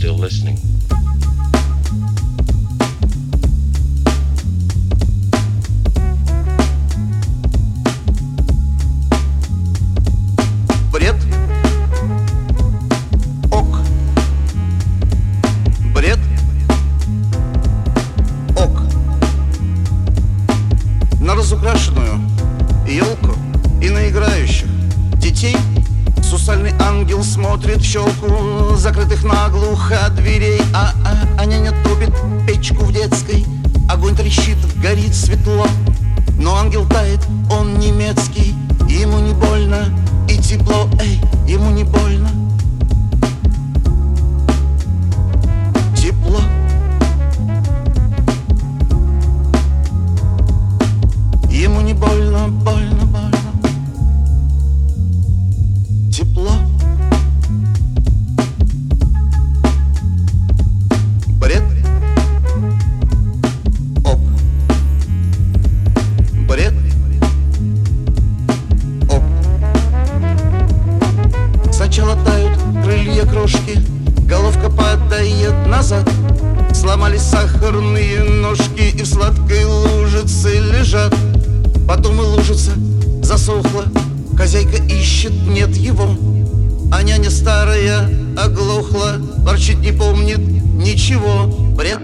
Still listening. Бред. Ок. Бред. Ок. На разукрашенную елку и на играющих детей Сусальный ангел смотрит в щелку Закрытых наглухо дверей А, а, а няня топит печку в детской. Огонь трещит, горит светло Но ангел тает, он немецкий Тают крылья крошки Головка падает назад. Сломались сахарные ножки И в сладкой лужице лежат. Потом и лужица засохла Хозяйка ищет, нет его. А няня старая оглохла Ворчит, не помнит ничего. Бред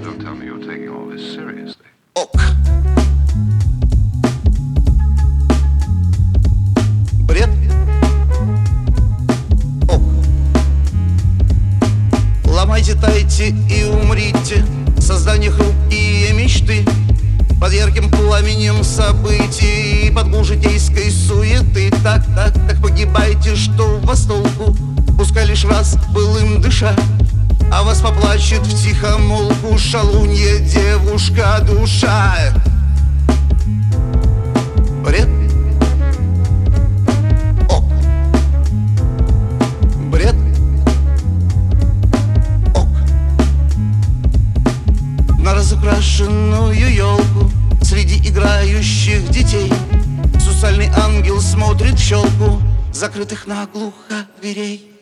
Ломайте, тайте и умрите. Создание хрупкие мечты Под ярким пламенем событий Под гул житейской суеты. Так, так, так погибайте, что вас толку? Пускай лишь раз былым дыша А вас поплачет в тихомолку Шалунья девушка душа разукрашенную елку Среди играющих детей. Сусальный ангел смотрит в щелку Закрытых наглухо дверей